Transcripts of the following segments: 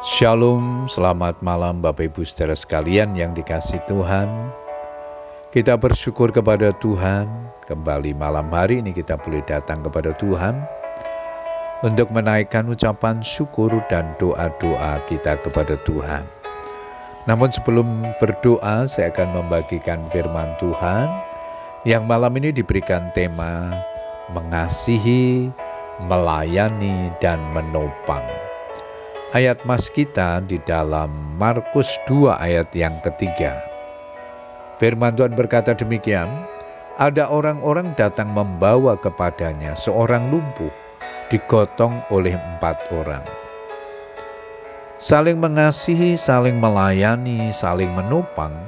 Shalom, selamat malam Bapak Ibu saudara sekalian yang dikasih Tuhan. Kita bersyukur kepada Tuhan, kembali malam hari ini kita boleh datang kepada Tuhan untuk menaikkan ucapan syukur dan doa-doa kita kepada Tuhan. Namun sebelum berdoa, saya akan membagikan firman Tuhan yang malam ini diberikan tema mengasihi, melayani, dan menopang. Ayat mas kita di dalam Markus 2 ayat yang ketiga. Firman Tuhan berkata demikian, ada orang-orang datang membawa kepadanya seorang lumpuh, digotong oleh empat orang. Saling mengasihi, saling melayani, saling menopang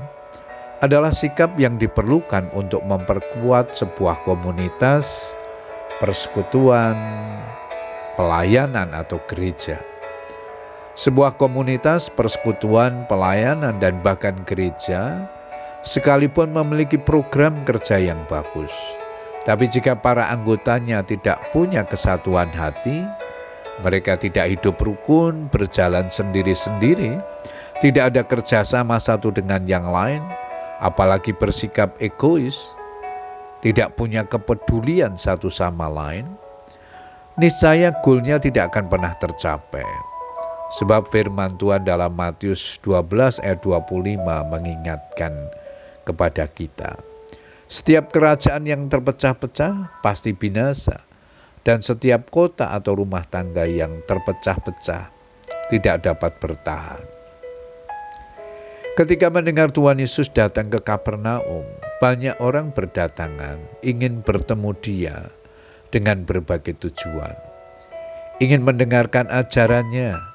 adalah sikap yang diperlukan untuk memperkuat sebuah komunitas, persekutuan, pelayanan atau gereja. Sebuah komunitas persekutuan, pelayanan, dan bahkan gereja sekalipun memiliki program kerja yang bagus. Tapi jika para anggotanya tidak punya kesatuan hati, mereka tidak hidup rukun, berjalan sendiri-sendiri, tidak ada kerjasama satu dengan yang lain, apalagi bersikap egois, tidak punya kepedulian satu sama lain, niscaya goalnya tidak akan pernah tercapai. Sebab firman Tuhan dalam Matius 12 ayat 25 mengingatkan kepada kita. Setiap kerajaan yang terpecah-pecah pasti binasa. Dan setiap kota atau rumah tangga yang terpecah-pecah tidak dapat bertahan. Ketika mendengar Tuhan Yesus datang ke Kapernaum, banyak orang berdatangan ingin bertemu Dia dengan berbagai tujuan. Ingin mendengarkan ajarannya,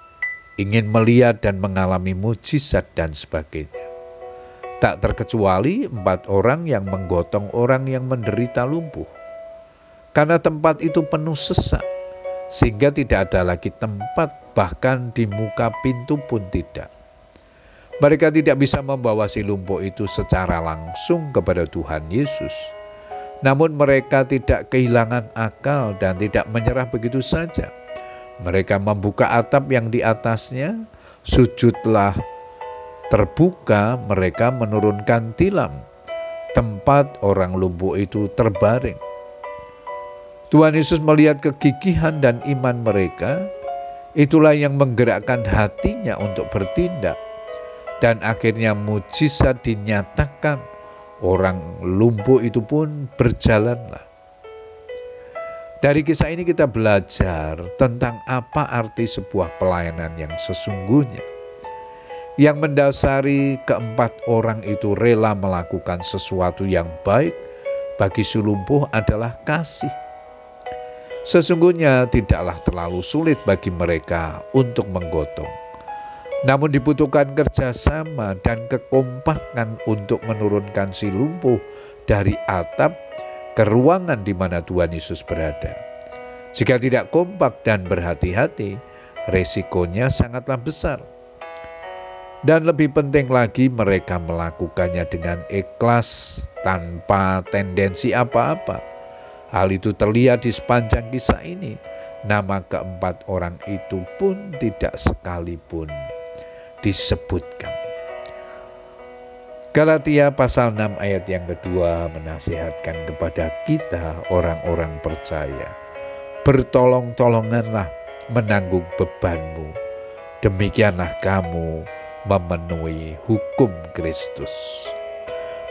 ingin melihat dan mengalami mujizat dan sebagainya. Tak terkecuali empat orang yang menggotong orang yang menderita lumpuh. Karena tempat itu penuh sesak, sehingga tidak ada lagi tempat bahkan di muka pintu pun tidak. Mereka tidak bisa membawa si lumpuh itu secara langsung kepada Tuhan Yesus. Namun mereka tidak kehilangan akal dan tidak menyerah begitu saja mereka membuka atap yang di atasnya, sujudlah terbuka, mereka menurunkan tilam. Tempat orang lumpuh itu terbaring. Tuhan Yesus melihat kegigihan dan iman mereka, itulah yang menggerakkan hatinya untuk bertindak. Dan akhirnya mujizat dinyatakan, orang lumpuh itu pun berjalanlah. Dari kisah ini kita belajar tentang apa arti sebuah pelayanan yang sesungguhnya. Yang mendasari keempat orang itu rela melakukan sesuatu yang baik bagi si lumpuh adalah kasih. Sesungguhnya tidaklah terlalu sulit bagi mereka untuk menggotong. Namun dibutuhkan kerjasama dan kekompakan untuk menurunkan si lumpuh dari atap ke ruangan di mana Tuhan Yesus berada. Jika tidak kompak dan berhati-hati, resikonya sangatlah besar. Dan lebih penting lagi, mereka melakukannya dengan ikhlas tanpa tendensi apa-apa. Hal itu terlihat di sepanjang kisah ini. Nama keempat orang itu pun tidak sekalipun disebutkan. Galatia pasal 6 ayat yang kedua menasihatkan kepada kita orang-orang percaya. Bertolong-tolonganlah menanggung bebanmu. Demikianlah kamu memenuhi hukum Kristus.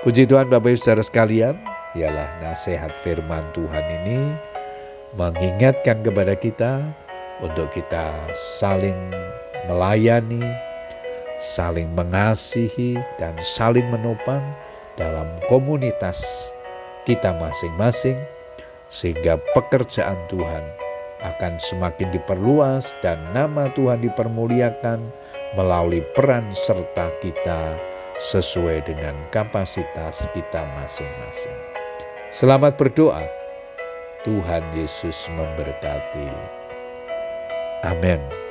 Puji Tuhan Bapak Ibu Saudara sekalian, ialah nasihat firman Tuhan ini mengingatkan kepada kita untuk kita saling melayani, saling mengasihi, dan saling menopang dalam komunitas kita masing-masing, sehingga pekerjaan Tuhan akan semakin diperluas dan nama Tuhan dipermuliakan melalui peran serta kita sesuai dengan kapasitas kita masing-masing. Selamat berdoa. Tuhan Yesus memberkati. Amin.